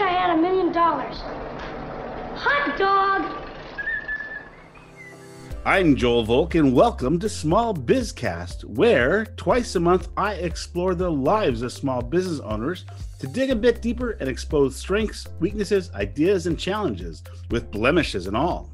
I had a million dollars. Hot dog! I'm Joel Volk, and welcome to Small Bizcast, where twice a month I explore the lives of small business owners to dig a bit deeper and expose strengths, weaknesses, ideas, and challenges, with blemishes and all.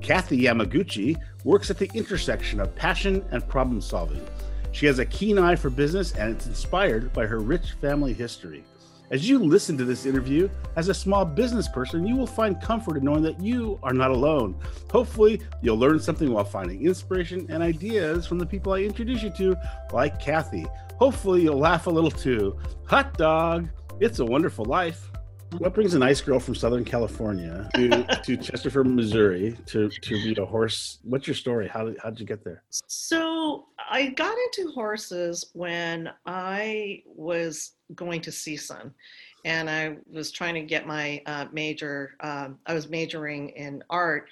Kathy Yamaguchi works at the intersection of passion and problem solving. She has a keen eye for business, and it's inspired by her rich family history. As you listen to this interview, as a small business person, you will find comfort in knowing that you are not alone. Hopefully, you'll learn something while finding inspiration and ideas from the people I introduce you to, like Kathy. Hopefully, you'll laugh a little too. Hot dog, it's a wonderful life. What brings a nice girl from Southern California to, to Chesterfield, Missouri to, to be a horse? What's your story? How did, how did you get there? So I got into horses when I was going to CSUN and I was trying to get my uh, major, um, I was majoring in art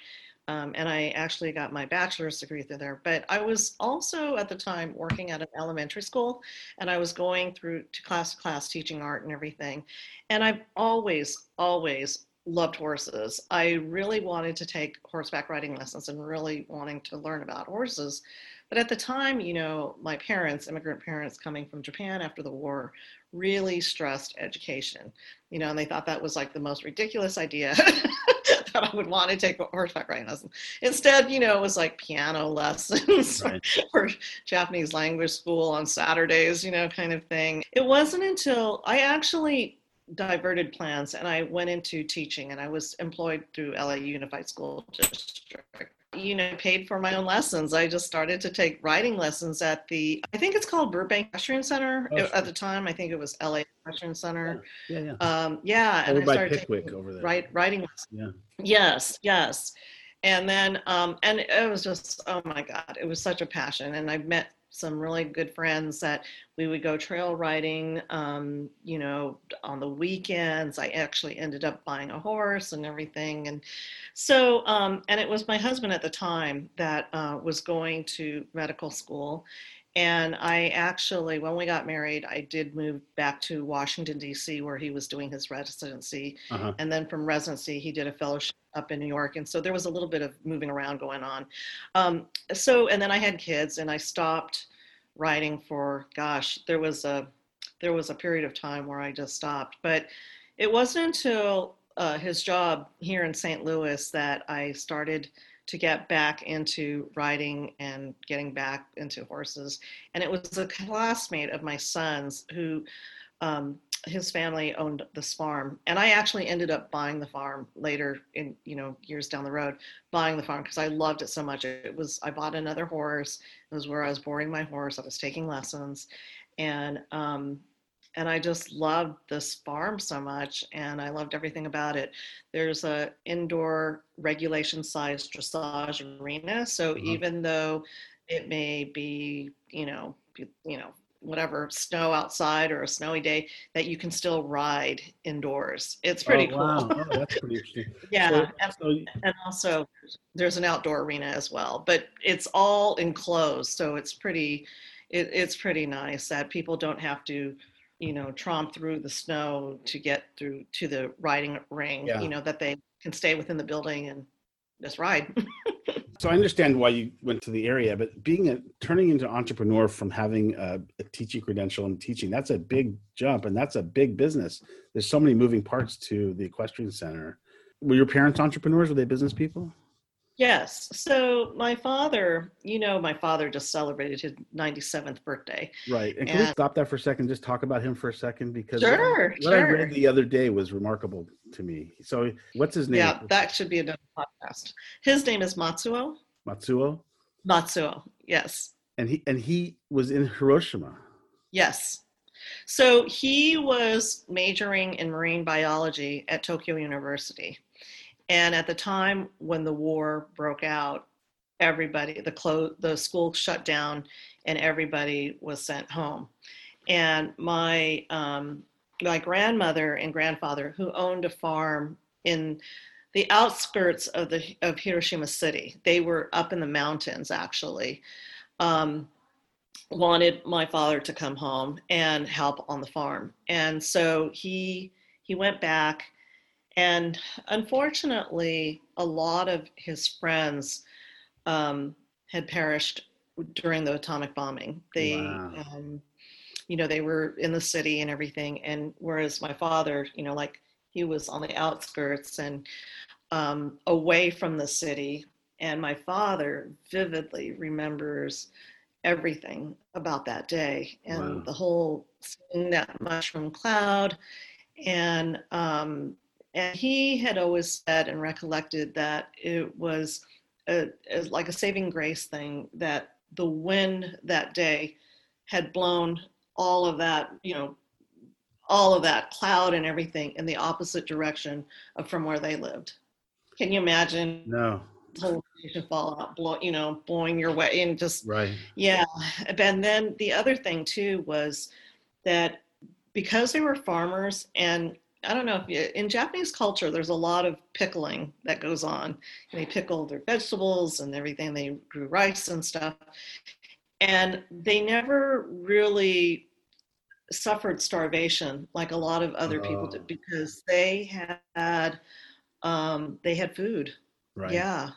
um, and I actually got my bachelor's degree through there. But I was also at the time working at an elementary school, and I was going through to class to class teaching art and everything. And I've always, always loved horses. I really wanted to take horseback riding lessons and really wanting to learn about horses. But at the time, you know, my parents, immigrant parents coming from Japan after the war, really stressed education. You know, and they thought that was like the most ridiculous idea that I would want to take horseback riding lesson. Instead, you know, it was like piano lessons right. or Japanese language school on Saturdays, you know, kind of thing. It wasn't until I actually diverted plans and I went into teaching and I was employed through LA Unified School District you know, paid for my own lessons. I just started to take writing lessons at the, I think it's called Burbank Equestrian Center oh, at the time. I think it was LA Equestrian Center. Yeah, yeah. Um, yeah over and I started Pickwick over there. Write, writing lessons. Yeah. Yes, yes. And then, um, and it was just, oh my God, it was such a passion. And I met some really good friends that we would go trail riding, um, you know, on the weekends. I actually ended up buying a horse and everything. And so, um, and it was my husband at the time that uh, was going to medical school. And I actually, when we got married, I did move back to Washington, D.C., where he was doing his residency. Uh-huh. And then from residency, he did a fellowship up in New York. And so there was a little bit of moving around going on. Um, so, and then I had kids and I stopped writing for, gosh, there was a, there was a period of time where I just stopped. But it wasn't until uh, his job here in St. Louis that I started to get back into riding and getting back into horses. And it was a classmate of my son's who um, his family owned this farm. And i actually ended up buying the farm later in you know years down the road buying the farm because i loved it so much. It was i bought another horse. It was where i was boarding my horse. I was taking lessons. And um, and I just loved this farm so much and I loved everything about it. There's a indoor regulation size dressage arena. So mm-hmm. even though it may be, you know, you know, whatever snow outside or a snowy day that you can still ride indoors. It's pretty oh, wow. cool. Oh, that's pretty interesting. yeah. So, and, so... and, also there's an outdoor arena as well, but it's all enclosed. So it's pretty, it, it's pretty nice that people don't have to you know, tromp through the snow to get through to the riding ring, yeah. you know, that they can stay within the building and just ride. so I understand why you went to the area, but being a turning into entrepreneur from having a, a, teaching credential and teaching, that's a big jump and that's a big business. There's so many moving parts to the equestrian center. Were your parents entrepreneurs? Were they business people? Yes. So my father, you know, my father just celebrated his 97th birthday. Right. And can and, we stop that for a second? Just talk about him for a second because sure, what, sure. I read the other day was remarkable to me. So what's his name? Yeah, that should be another podcast. His name is Matsuo. Matsuo. Matsuo. Yes. And he and he was in Hiroshima. Yes. So he was majoring in marine biology at Tokyo University. And at the time when the war broke out, everybody, the, clo- the school shut down and everybody was sent home. And my, um, my grandmother and grandfather, who owned a farm in the outskirts of, the, of Hiroshima City, they were up in the mountains actually, um, wanted my father to come home and help on the farm. And so he, he went back and unfortunately, a lot of his friends um, had perished during the atomic bombing. They, Wow. um, you know, they were in the city and everything. And whereas my father, you know, like he was on the outskirts and um, away from the city. And my father vividly remembers everything about that day and Wow. the whole seeing that mushroom cloud. And um, and he had always said and recollected that it was a, as like a saving grace thing that the wind that day had blown all of that, you know, all of that cloud and everything in the opposite direction of from where they lived. Can you imagine No. the whole nation fallout, blow, you know, blowing your way and just Right. yeah, and then the other thing too was that because they were farmers, and I don't know if you, in Japanese culture, there's a lot of pickling that goes on. And they pickle their vegetables and everything. They grew rice and stuff, and they never really suffered starvation like a lot of other people Oh. did because they had um, they had food. Right. Yeah.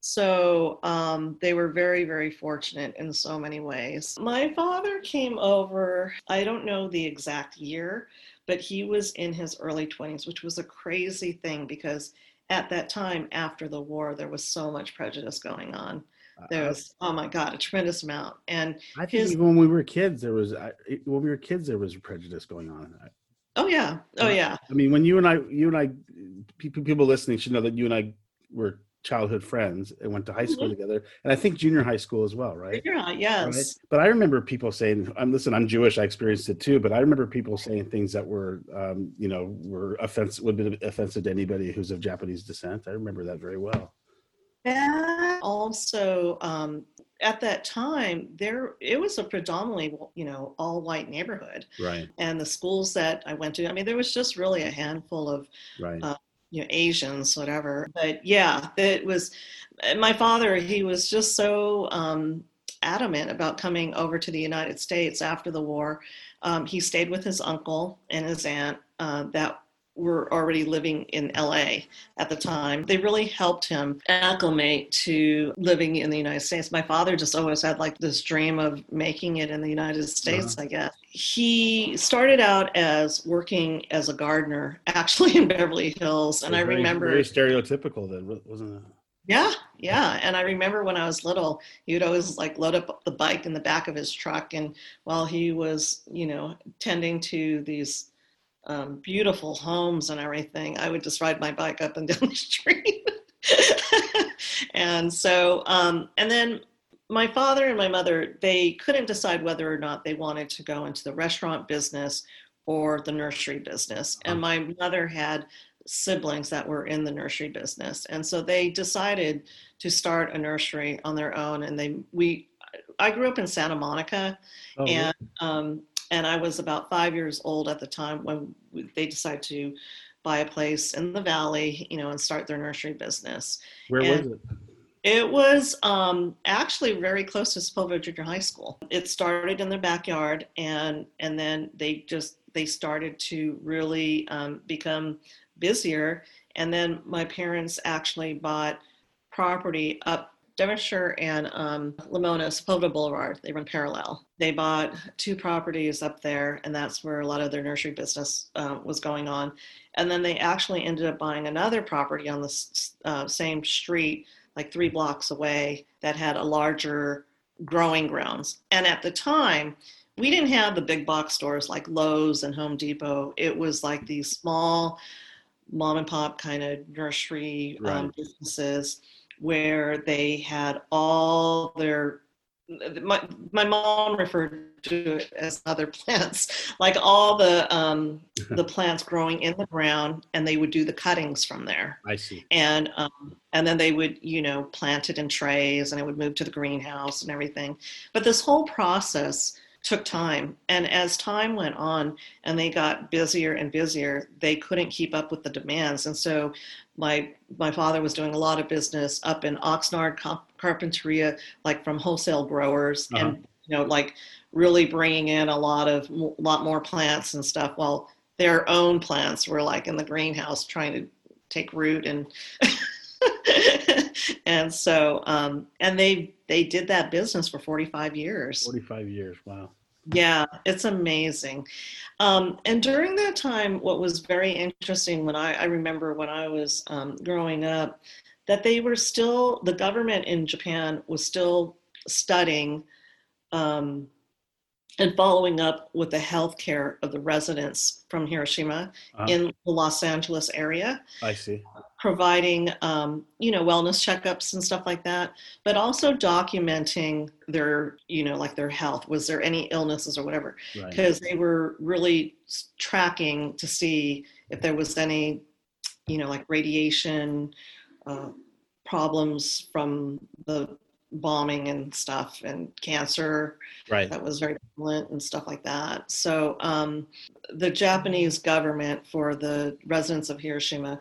So um, they were very, very fortunate in so many ways. My father came over, I don't know the exact year, but he was in his early 20s, which was a crazy thing because at that time after the war, there was so much prejudice going on. There was, oh my God, a tremendous amount. And I think his- even when we were kids, there was I, when we were kids there was prejudice going on. Oh, yeah, oh, Yeah. yeah. I mean, when you and I, you and I, people, people listening should know that you and I were childhood friends and went to high school Mhm. together, and I think junior high school as well, right? You're right, Right? yes. But I remember people saying, "I'm listen, I'm Jewish. I experienced it too." But I remember people saying things that were, um, you know, were offensive, would be offensive to anybody who's of Japanese descent. I remember that very well. That also, um, at that time, there it was a predominantly, you know, all white neighborhood, Right. and the schools that I went to, I mean, there was just really a handful of Right. Uh, you know Asians, whatever. But yeah, it was my father. He was just so um, adamant about coming over to the United States after the war. Um, he stayed with his uncle and his aunt uh, that were already living in LA at the time. They really helped him acclimate to living in the United States. My father just always had like this dream of making it in the United States, uh-huh. I guess. He started out as working as a gardener actually in Beverly Hills. And I Very- remember very stereotypical. Then wasn't it? yeah, yeah. And I remember when I was little, he would always like load up the bike in the back of his truck. And while he was, you know, tending to these um, beautiful homes and everything, I would just ride my bike up and down the street. and so, um, and then my father and my mother, they couldn't decide whether or not they wanted to go into the restaurant business or the nursery business. And my mother had siblings that were in the nursery business and so they decided to start a nursery on their own and they we i grew up in santa monica Oh, and um, and i was about five years old at the time when they decided to buy a place in the valley you know and start their nursery business Where and- was it? it was um, actually very close to Sepulveda Junior High School. It started in their backyard, and and then they just they started to really um, become busier. And then my parents actually bought property up Devonshire and um, Lemona, Sepulveda Boulevard. They run parallel. They bought two properties up there, and that's where a lot of their nursery business uh, was going on. And then they actually ended up buying another property on the s- uh, same street like three blocks away that had a larger growing grounds. And at the time, we didn't have the big box stores like Lowe's and Home Depot. It was like these small mom and pop kind of nursery um, businesses where they had all their my, my mom referred to it as other plants like all the um, the plants growing in the ground and they would do the cuttings from there I see. and um, and then they would you know plant it in trays and it would move to the greenhouse and everything but this whole process took time and as time went on and they got busier and busier they couldn't keep up with the demands and so my my father was doing a lot of business up in oxnard Car- carpinteria like from wholesale growers Uh-huh. and you know like really bringing in a lot of a lot more plants and stuff well their own plants were like in the greenhouse trying to take root and and so um, and they they did that business for 45 years 45 years. Wow. yeah it's amazing um, and during that time what was very interesting when i, I remember when i was um, growing up that they were still the government in japan was still studying um, and following up with the health care of the residents from hiroshima Uh-huh. in the los angeles area I see. Providing um, you know wellness checkups and stuff like that but also documenting their you know like their health was there any illnesses or whatever Right. because they were really tracking to see if there was any you know like radiation uh, problems from the bombing and stuff and cancer Right. that was very prevalent and stuff like that. So um, the Japanese government for the residents of Hiroshima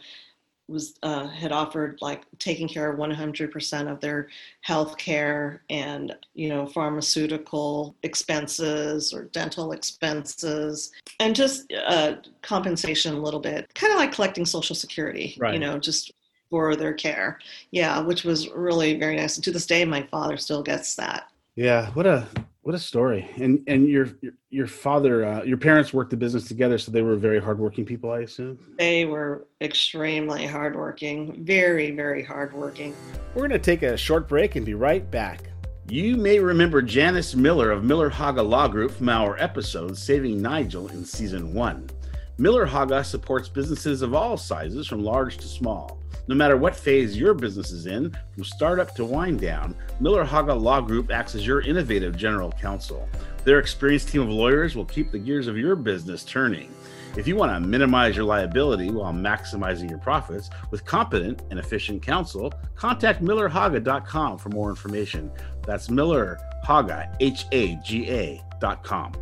was uh, had offered like taking care of 100% of their health care and you know pharmaceutical expenses or dental expenses and just uh, compensation a little bit kind of like collecting social security you know just for their care yeah which was really very nice and to this day my father still gets that Yeah. What a what a story. And and your your, your father, uh, your parents worked the business together, so they were very hardworking people, I assume. They were extremely hardworking, very, very hardworking. We're going to take a short break and be right back. You may remember Janice Miller of Miller Haga Law Group from our episode Saving Nigel in season one. Miller Haga supports businesses of all sizes, from large to small. No matter what phase your business is in, from startup to wind down, Miller Haga Law Group acts as your innovative general counsel. Their experienced team of lawyers will keep the gears of your business turning. If you want to minimize your liability while maximizing your profits with competent and efficient counsel, contact millerhaga.com for more information. That's millerhaga, H A G A dot com.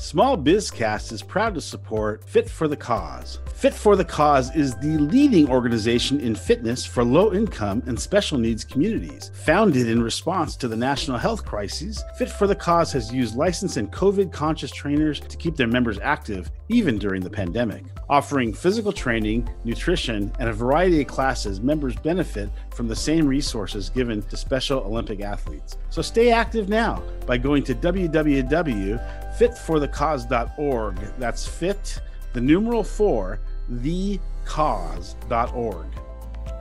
Small Bizcast is proud to support Fit for the Cause. Fit for the Cause is the leading organization in fitness for low income and special needs communities. Founded in response to the national health crisis, Fit for the Cause has used licensed and COVID conscious trainers to keep their members active even during the pandemic. Offering physical training, nutrition, and a variety of classes, members benefit from the same resources given to Special Olympic athletes. So stay active now by going to www.fitforthecause.org. That's fit, the numeral four, thecause.org.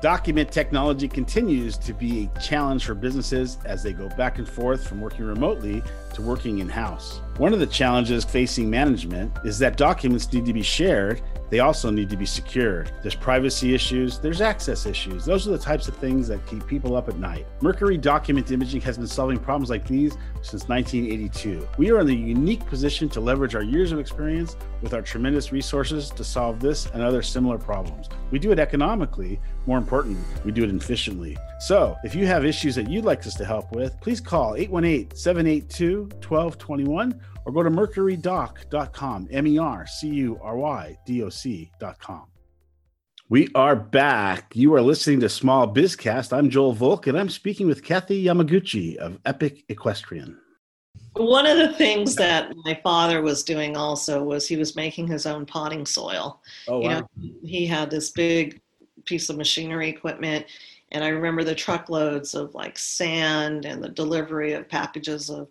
Document technology continues to be a challenge for businesses as they go back and forth from working remotely to working in house. One of the challenges facing management is that documents need to be shared, they also need to be secured. There's privacy issues, there's access issues. Those are the types of things that keep people up at night. Mercury Document Imaging has been solving problems like these since 1982. We are in the unique position to leverage our years of experience with our tremendous resources to solve this and other similar problems. We do it economically, more importantly, we do it efficiently. So, if you have issues that you'd like us to help with, please call 818 782 1221 or go to mercurydoc.com, M E R C U R Y D O C.com. We are back. You are listening to Small Bizcast. I'm Joel Volk, and I'm speaking with Kathy Yamaguchi of Epic Equestrian. One of the things that my father was doing also was he was making his own potting soil. Oh, You know, he had this big piece of machinery equipment, and I remember the truckloads of like sand and the delivery of packages of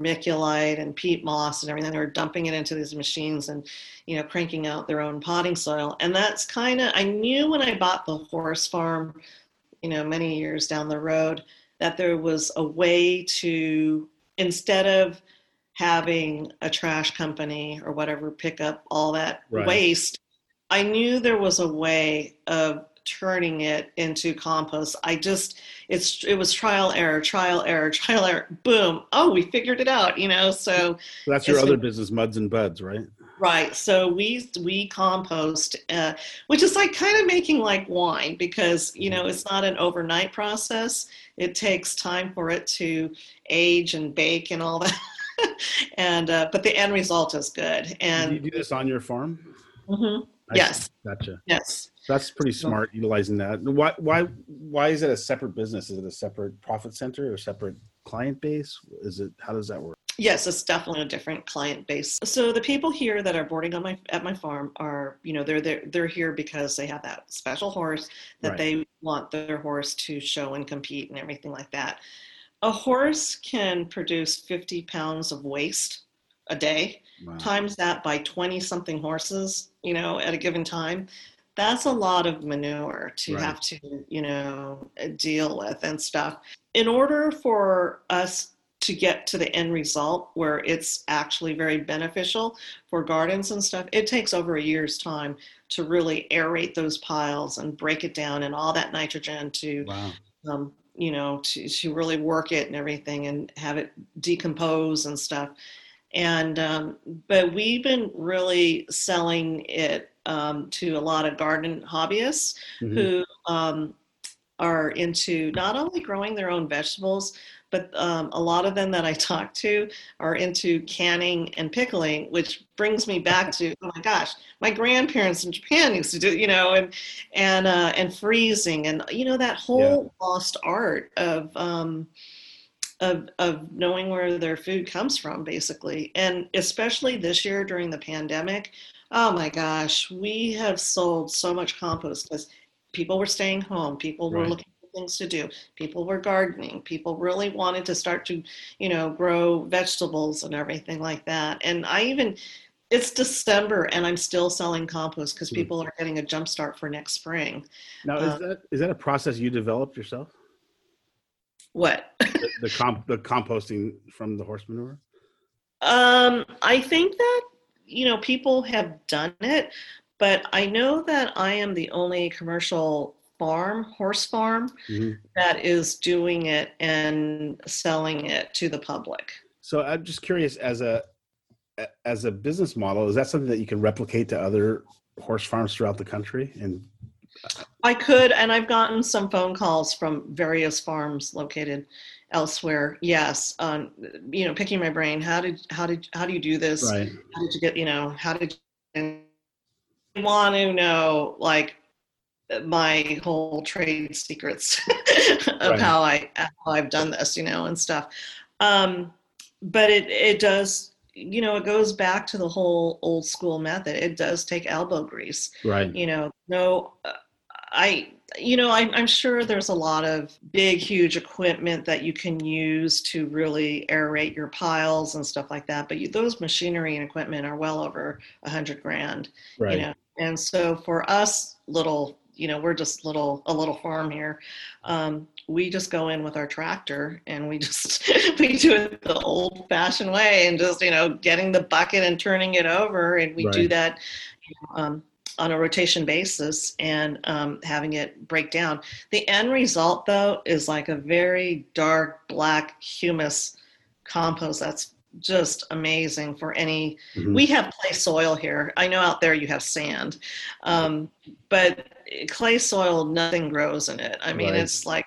vermiculite and peat moss and everything. They were dumping it into these machines and, you know, cranking out their own potting soil. And that's kind of, I knew when I bought the horse farm, you know, many years down the road, that there was a way to, instead of having a trash company or whatever pick up all that Right. waste, I knew there was a way of turning it into compost. I just it's it was trial error, trial error, trial error. Boom. Oh, we figured it out, you know. So So that's your other business, Muds and Buds, right? Right. So we we compost, uh, which is like kind of making like wine because you know it's not an overnight process. It takes time for it to age and bake and all that. and uh, but the end result is good. do you do this on your farm? Mm-hmm. Yes, Gotcha. yes. That's pretty smart utilizing that. Why why why is it a separate business? Is it a separate profit center or a separate client base? Is it how does that work? Yes, it's definitely a different client base. So the people here that are boarding on my at my farm are, you know, they're they're they're here because they have that special horse that Right. they want their horse to show and compete and everything like that. A horse can produce 50 pounds of waste a day. Wow. Times that by 20 something horses, you know, at a given time. That's a lot of manure to Right. have to, you know, deal with and stuff. In order for us to get to the end result where it's actually very beneficial for gardens and stuff, it takes over a year's time to really aerate those piles and break it down and all that nitrogen to, Wow. um, you know, to, to really work it and everything and have it decompose and stuff. And, um, but we've been really selling it um, to a lot of garden hobbyists Mhm. who um, are into not only growing their own vegetables, but um, a lot of them that I talk to are into canning and pickling, which brings me back to oh my gosh, my grandparents in Japan used to do, you know, and and uh, and freezing and you know that whole lost art of. Um, of, of knowing where their food comes from, basically. And especially this year during the pandemic, oh my gosh, we have sold so much compost because people were staying home, people were Right. looking for things to do, people were gardening, people really wanted to start to, you know, grow vegetables and everything like that. And I even, it's December and I'm still selling compost because Hmm. people are getting a jump start for next spring. Now, Uh, is that is that a process you developed yourself? What? The, the comp the composting from the horse manure. Um, I think that you know people have done it, but I know that I am the only commercial farm, horse farm, Mhm. that is doing it and selling it to the public. So I'm just curious, as a as a business model, is that something that you can replicate to other horse farms throughout the country? And I could, and I've gotten some phone calls from various farms located elsewhere. Yes, um, you know, picking my brain. How did how did how do you do this? right, how did you get you know how did you want to know like my whole trade secrets of Right. how i how i've done this you know and stuff um but it it does you know it goes back to the whole old school method it does take elbow grease right, you know no uh, i you know I'm, I'm sure there's a lot of big huge equipment that you can use to really aerate your piles and stuff like that but you, those machinery and equipment are well over a hundred grand right. you know and so for us little you know we're just little a little farm here um, we just go in with our tractor and we just we do it the old fashioned way and just you know getting the bucket and turning it over and we do that um, on a rotation basis and um, having it break down the end result though is like a very dark black humus compost that's just amazing for any Mhm. we have clay soil here. I know out there you have sand, um, but clay soil, nothing grows in it. I mean, Right. it's like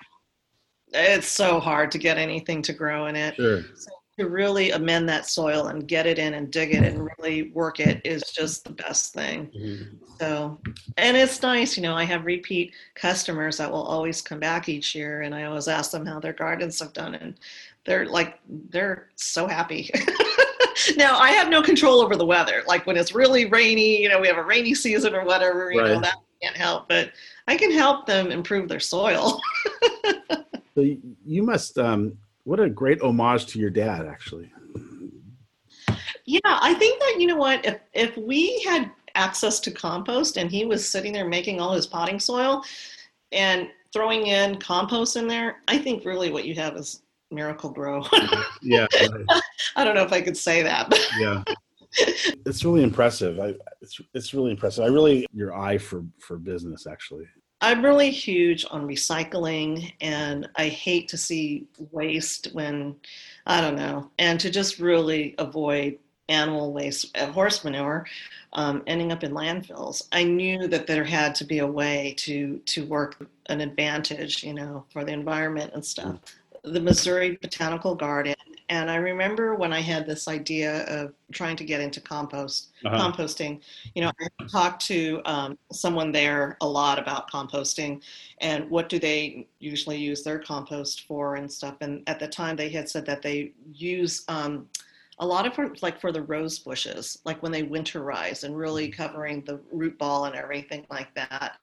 it's so hard to get anything to grow in it. Sure. To really amend that soil and get it in and dig it and really work it is just the best thing. Mhm. So, and it's nice, you know, I have repeat customers that will always come back each year, and I always ask them how their gardens have done, and they're like, they're so happy. now, I have no control over the weather. Like when it's really rainy, you know, we have a rainy season or whatever, you know, Right. that can't help, but I can help them improve their soil. So you must. Um, what a great homage to your dad, actually. Yeah, I think that you know what, if if we had access to compost and he was sitting there making all his potting soil and throwing in compost in there, I think really what you have is miracle grow. Yeah, right. I don't know if I could say that, but yeah. It's really impressive. I, it's it's really impressive. I really your eye for for business, actually. I'm really huge on recycling and I hate to see waste when I don't know, and to just really avoid animal waste, uh, horse manure, um, ending up in landfills. I knew that there had to be a way to to work an advantage, you know, for the environment and stuff. The Missouri Botanical Garden, and I remember when I had this idea of trying to get into compost, Uh-huh. composting. You know, I talked to um, someone there a lot about composting and what do they usually use their compost for and stuff. And at the time, they had said that they use um, a lot of for, like for the rose bushes, like when they winterize and really Mm-hmm. covering the root ball and everything like that.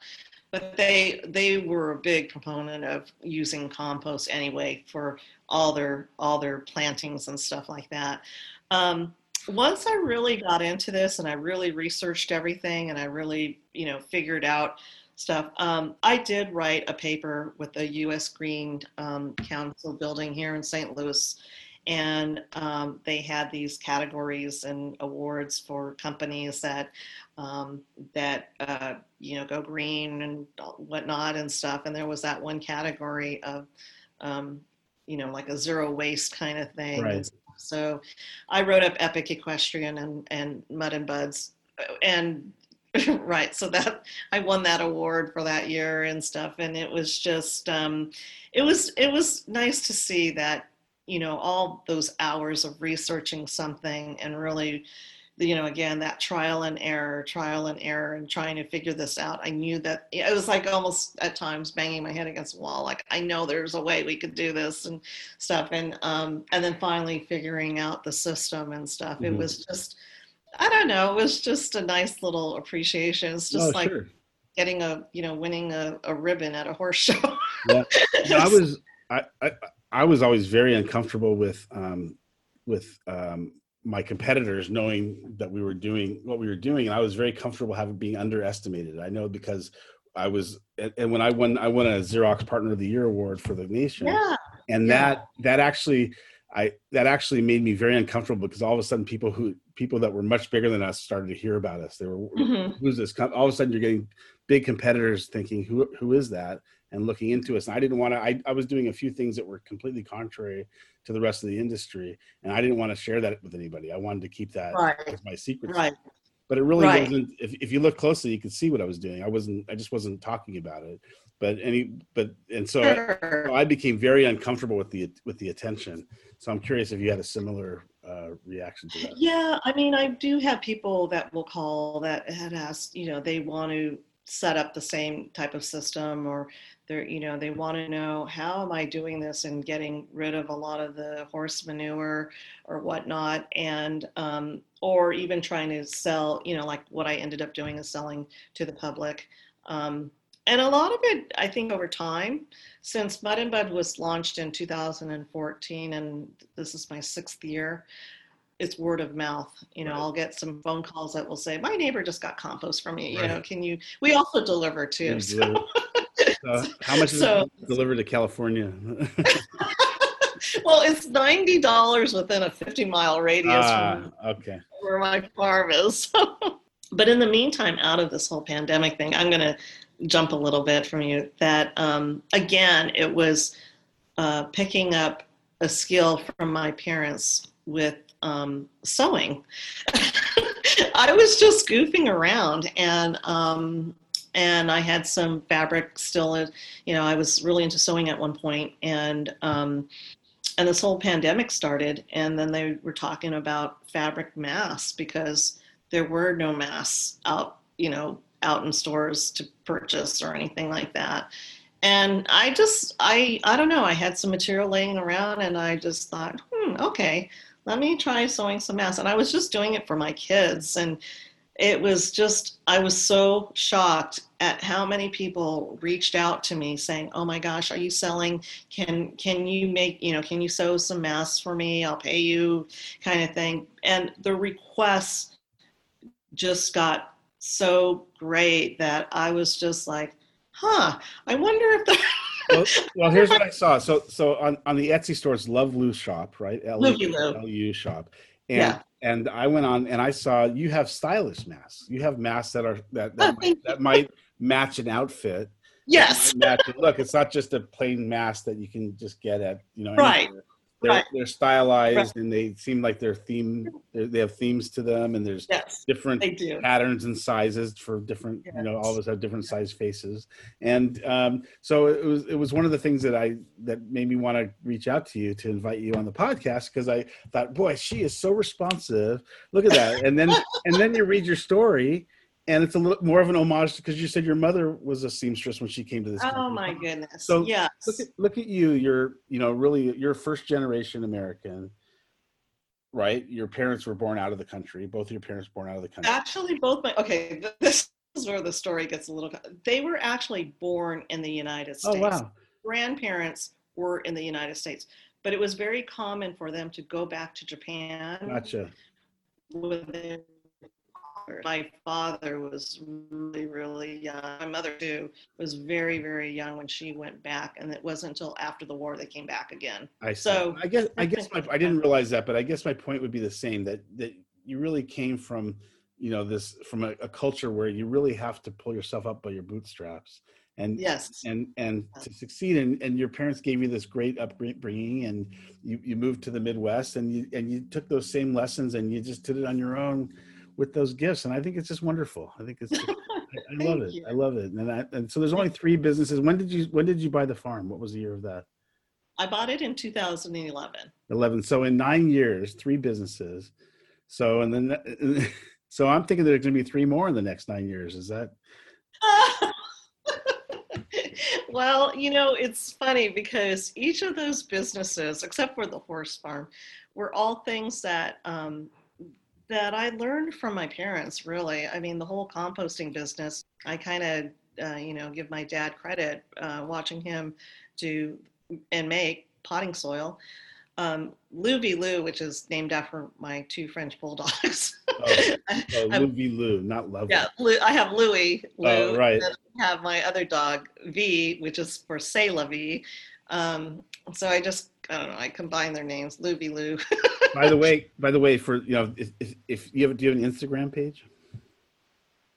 But they they were a big proponent of using compost anyway for all their all their plantings and stuff like that. Um, once I really got into this and I really researched everything and I really you know figured out stuff, um, I did write a paper with the U.S. Green um, Council building here in St. Louis and um, they had these categories and awards for companies that um, that uh, you know go green and whatnot and stuff. And there was that one category of um, you know like a zero waste kind of thing. Right. So I wrote up Epic Equestrian and and Mud and Buds and. right so that i won that award for that year and stuff and it was just um it was it was nice to see that you know all those hours of researching something and really you know again that trial and error trial and error and trying to figure this out. I knew that it was like almost at times banging my head against the wall like i know there's a way we could do this and stuff. And um and then finally figuring out the system and stuff. Mm-hmm. it was just i don't know it was just a nice little appreciation. It's just oh, like sure. getting a you know winning a, a ribbon at a horse show. Yeah. I was I, I I was always very uncomfortable with um, with um, my competitors knowing that we were doing what we were doing, and I was very comfortable having being underestimated. I know because I was, and when I won, I won a Xerox Partner of the Year award for the nation, yeah. and that that actually. I that actually made me very uncomfortable because all of a sudden people who people that were much bigger than us started to hear about us. They were mm-hmm. who's this? All of a sudden you're getting big competitors thinking who who is that and looking into us. And I didn't want to, I, I was doing a few things that were completely contrary to the rest of the industry. And I didn't want to share that with anybody. I wanted to keep that right. as my secret. Right. But it really right. wasn't, if, if you look closely, you could see what I was doing. I wasn't, I just wasn't talking about it. But any, but, and so sure. I, I, became very uncomfortable with the, with the attention. So I'm curious if you had a similar uh, reaction to that. Yeah. I mean, I do have people that will call that had asked, you know, they want to set up the same type of system or they're you know they want to know how am i doing this and getting rid of a lot of the horse manure or whatnot and um, or even trying to sell you know like what i ended up doing is selling to the public um, and a lot of it i think over time since mud and bud was launched in 2014 and this is my sixth year it's word of mouth. You know, right. I'll get some phone calls that will say, "My neighbor just got compost from you. You right. know, can you?" We also deliver too. So. uh, how much is so, it delivered to California? well, it's ninety dollars within a fifty mile radius ah, from okay. where my farm is. but in the meantime, out of this whole pandemic thing, I'm going to jump a little bit from you. That um, again, it was uh, picking up a skill from my parents with um, sewing. I was just goofing around and um, and I had some fabric still. You know, I was really into sewing at one point, and um, and this whole pandemic started, and then they were talking about fabric masks because there were no masks out, you know, out in stores to purchase or anything like that. And I just, I, I don't know. I had some material laying around, and I just thought, hmm, okay, let me try sewing some masks. And I was just doing it for my kids. And it was just, I was so shocked at how many people reached out to me saying, oh my gosh, are you selling? Can, can you make, you know, can you sew some masks for me? I'll pay you kind of thing. And the requests just got so great that I was just like, huh, I wonder if the well, well, here's what I saw. So, so on, on the Etsy store's Love Lou Shop, right? L-U Shop. And, yeah. and I went on and I saw you have stylish masks. You have masks that are that that, oh, might, that might match an outfit. Yes. Match it. Look, it's not just a plain mask that you can just get at you know. Right. Anywhere. They're, right. they're stylized right. and they seem like they're themed. They're, they have themes to them, and there's yes, different patterns and sizes for different. Yes. You know, all of us have different size faces, and um, so it was. It was one of the things that I that made me want to reach out to you to invite you on the podcast because I thought, boy, she is so responsive. Look at that, and then and then you read your story, and it's a little more of an homage because you said your mother was a seamstress when she came to this. Oh country. my goodness! So yes. look at look at you. You're you know really you're first generation American. right? Your parents were born out of the country. Both of your parents born out of the country. Actually, both my okay. This is where the story gets a little. They were actually born in the United States. Oh States. wow. Grandparents were in the United States, but it was very common for them to go back to Japan Gotcha. with their My father was really, really young. My mother too was very, very young when she went back, and it wasn't until after the war they came back again. I see. So- I guess I guess my I didn't realize that, but I guess my point would be the same that that you really came from you know this from a, a culture where you really have to pull yourself up by your bootstraps and Yes. and and to succeed and, and your parents gave you this great upbringing and you, you moved to the midwest and you and you took those same lessons and you just did it on your own with those gifts and i think it's just wonderful. I think it's just, I, I love it. You. i love it. And I, and so there's only three businesses. When did you when did you buy the farm? What was the year of that? I bought it in 2011. 11 so in nine years three businesses. So and then so i'm thinking there's going to be three more in the next nine years. Is that well, you know, it's funny because each of those businesses, except for the horse farm, were all things that um, that I learned from my parents. Really, I mean, the whole composting business. I kind of, uh, you know, give my dad credit uh, watching him do and make potting soil. Um, Louie Lou, which is named after my two French bulldogs. Oh, oh, Lou V. Lou, not Love. Yeah, Lou, I have Louis. Lou, Oh, right. and then I have my other dog V, which is for la Vie. Um, so I just I don't know. I combine their names, Louie Lou. by the way, by the way, for you know, if, if, if you have, do you have an Instagram page?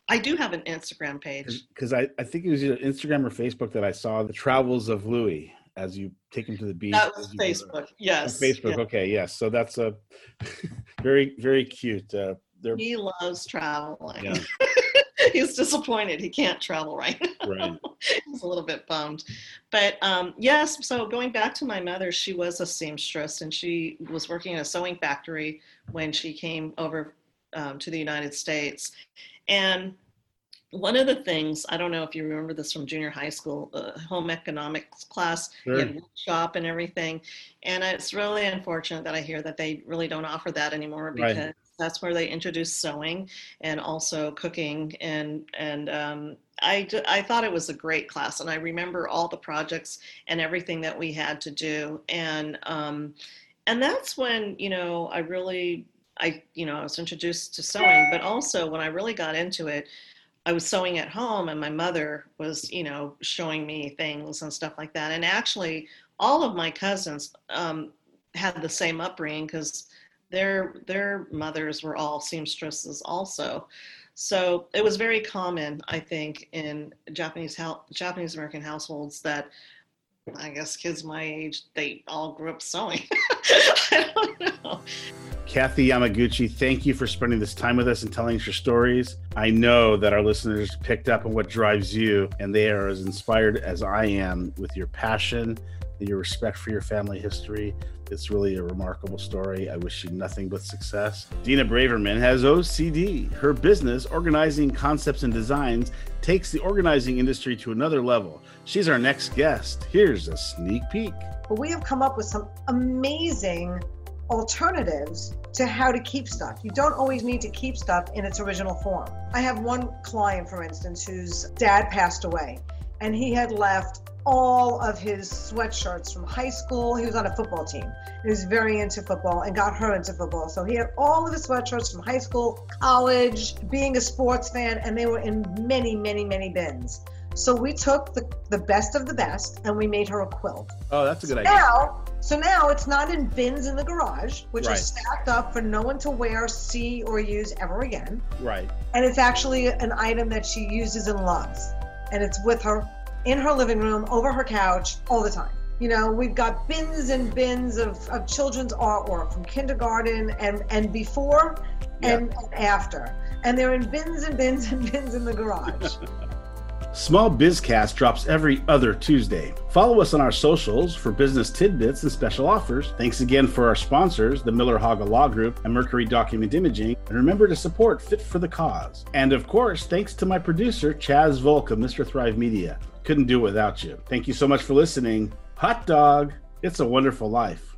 I do have an Instagram page. Because I, I think it was either Instagram or Facebook that I saw the travels of Louis as you take him to the beach. That was Facebook. Yes. Facebook. yeah. Okay. Yes. So that's a very, very cute. Uh, they're He loves traveling. Yeah. He's disappointed he can't travel right now. right. He's a little bit bummed. But um, yes, so going back to my mother, she was a seamstress and she was working in a sewing factory when she came over um, to the United States. And one of the things, I don't know if you remember this from junior high school, uh, home economics class, Sure. you workshop and everything. And it's really unfortunate that I hear that they really don't offer that anymore Right. That's where they introduced sewing and also cooking and and um, I, I thought it was a great class and I remember all the projects and everything that we had to do and um, and that's when you know I really I you know I was introduced to sewing but also when I really got into it I was sewing at home and my mother was you know showing me things and stuff like that and actually all of my cousins um, had the same upbringing because their their mothers were all seamstresses also. So it was very common i think in japanese japanese american households that i guess kids my age they all grew up sewing. I don't know. Kathy Yamaguchi, thank you for spending this time with us and telling us your stories. I know that our listeners picked up on what drives you, and they are as inspired as I am with your passion your respect for your family history. It's really a remarkable story. I wish you nothing but success. Dina Braverman has OCD. Her business, Organizing Concepts and Designs, takes the organizing industry to another level. She's our next guest. Here's a sneak peek. but we have come up with some amazing alternatives to how to keep stuff. You don't always need to keep stuff in its original form. I have one client, for instance, whose dad passed away, and he had left all of his sweatshirts from high school. He was on a football team. He was very into football and got her into football. So he had all of his sweatshirts from high school, college, being a sports fan, and they were in many, many, many bins. So we took the, the best of the best and we made her a quilt. Oh, that's a good idea. Now, so now it's not in bins in the garage, which Right. are stacked up for no one to wear, see, or use ever again. Right. And it's actually an item that she uses and loves. And it's with her in her living room, over her couch, all the time. You know, we've got bins and bins of, of children's artwork from kindergarten and, and before and, and after. And they're in bins and bins and bins in the garage. Small Bizcast drops every other Tuesday. Follow us on our socials for business tidbits and special offers. Thanks again for our sponsors, the Miller Haga Law Group and Mercury Document Imaging. And remember to support Fit for the Cause. And of course, thanks to my producer, Chaz Volka, Mr. Thrive Media. Couldn't do it without you. Thank you so much for listening. Hot dog, it's a wonderful life.